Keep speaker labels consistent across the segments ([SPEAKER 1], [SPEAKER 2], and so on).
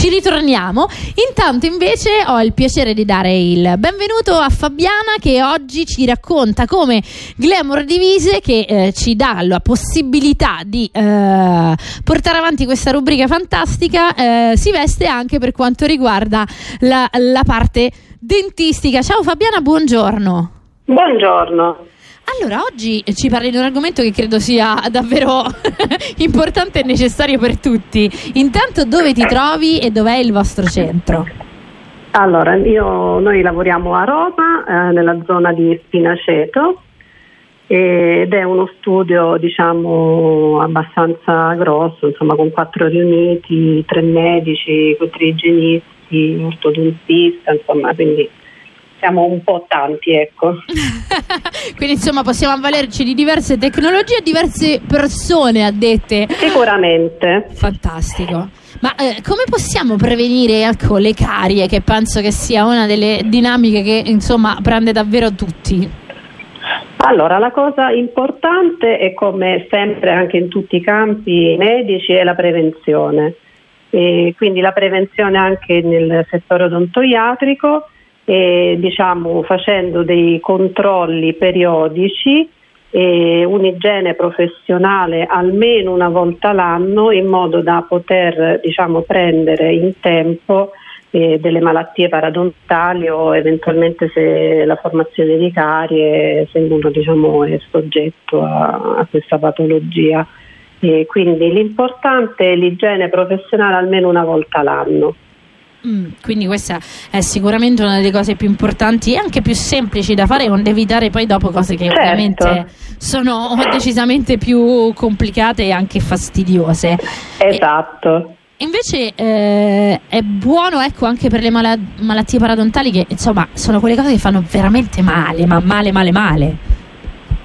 [SPEAKER 1] ci ritorniamo. Intanto invece ho il piacere di dare il benvenuto a Fabiana che oggi ci racconta come Glamour Divise che eh, ci dà la possibilità di eh, portare avanti questa rubrica fantastica eh, si veste anche per quanto riguarda la, la parte dentistica. Ciao Fabiana, buongiorno.
[SPEAKER 2] Buongiorno.
[SPEAKER 1] Allora, oggi ci parli di un argomento che credo sia davvero importante e necessario per tutti. Intanto dove ti trovi e dov'è il vostro centro?
[SPEAKER 2] Allora, io, noi lavoriamo a Roma, eh, nella zona di Spinaceto, ed è uno studio diciamo abbastanza grosso, insomma con quattro riuniti, tre medici, tre igienisti, un ortodontista, insomma, quindi siamo un po' tanti, ecco.
[SPEAKER 1] Quindi insomma possiamo avvalerci di diverse tecnologie e diverse persone addette.
[SPEAKER 2] Sicuramente.
[SPEAKER 1] Fantastico. Ma eh, come possiamo prevenire ecco, le carie, che penso che sia una delle dinamiche che insomma prende davvero tutti?
[SPEAKER 2] Allora, la cosa importante è come sempre anche in tutti i campi medici è la prevenzione. E quindi la prevenzione anche nel settore odontoiatrico e, diciamo, facendo dei controlli periodici e un'igiene professionale almeno una volta l'anno in modo da poter diciamo, prendere in tempo eh, delle malattie paradontali o eventualmente se la formazione di carie se uno diciamo, è soggetto a, a questa patologia. E quindi l'importante è l'igiene professionale almeno una volta l'anno.
[SPEAKER 1] Mm, quindi questa è sicuramente una delle cose più importanti e anche più semplici da fare, onde evitare poi dopo cose che
[SPEAKER 2] certo.
[SPEAKER 1] ovviamente sono decisamente più complicate e anche fastidiose.
[SPEAKER 2] Esatto.
[SPEAKER 1] E invece eh, è buono ecco, anche per le mala- malattie paradontali che insomma sono quelle cose che fanno veramente male, ma male male male.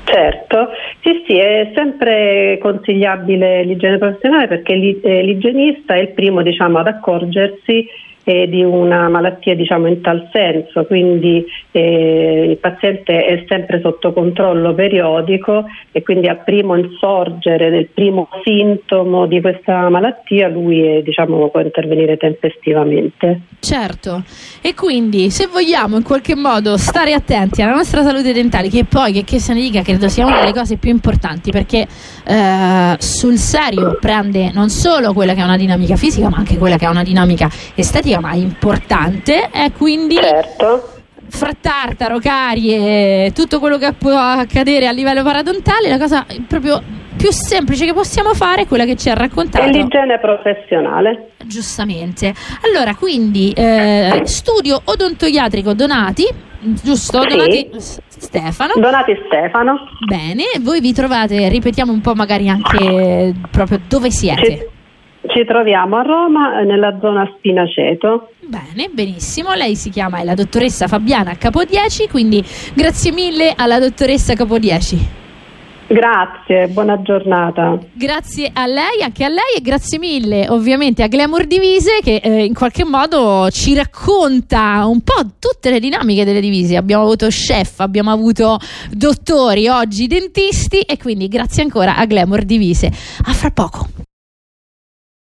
[SPEAKER 2] Certo, sì sì, è sempre consigliabile l'igiene professionale perché eh, l'igienista è il primo diciamo, ad accorgersi eh, di una malattia diciamo in tal senso, quindi eh, il paziente è sempre sotto controllo periodico e quindi al primo insorgere del primo sintomo di questa malattia lui diciamo, può intervenire tempestivamente.
[SPEAKER 1] Certo, e quindi se vogliamo in qualche modo stare attenti alla nostra salute dentale, che poi che, che se ne dica credo sia una delle cose più importanti perché eh, sul serio prende non solo quella che è una dinamica fisica ma anche quella che è una dinamica estetica sia mai importante e quindi
[SPEAKER 2] certo.
[SPEAKER 1] fra tartaro, carie, tutto quello che può accadere a livello paradontale, la cosa proprio più semplice che possiamo fare è quella che ci ha raccontato.
[SPEAKER 2] È l'igiene professionale.
[SPEAKER 1] Giustamente. Allora, quindi eh, studio odontoiatrico Donati, giusto?
[SPEAKER 2] Sì.
[SPEAKER 1] Donati Stefano.
[SPEAKER 2] Donati Stefano.
[SPEAKER 1] Bene, voi vi trovate, ripetiamo un po' magari anche proprio dove siete.
[SPEAKER 2] Ci ci troviamo a Roma nella zona Spinaceto.
[SPEAKER 1] Bene, benissimo. Lei si chiama è la dottoressa Fabiana Capodieci, quindi grazie mille alla dottoressa Capodieci.
[SPEAKER 2] Grazie, buona giornata.
[SPEAKER 1] Grazie a lei, anche a lei e grazie mille ovviamente a Glamour Divise che eh, in qualche modo ci racconta un po' tutte le dinamiche delle divise. Abbiamo avuto chef, abbiamo avuto dottori, oggi dentisti e quindi grazie ancora a Glamour Divise. A fra poco.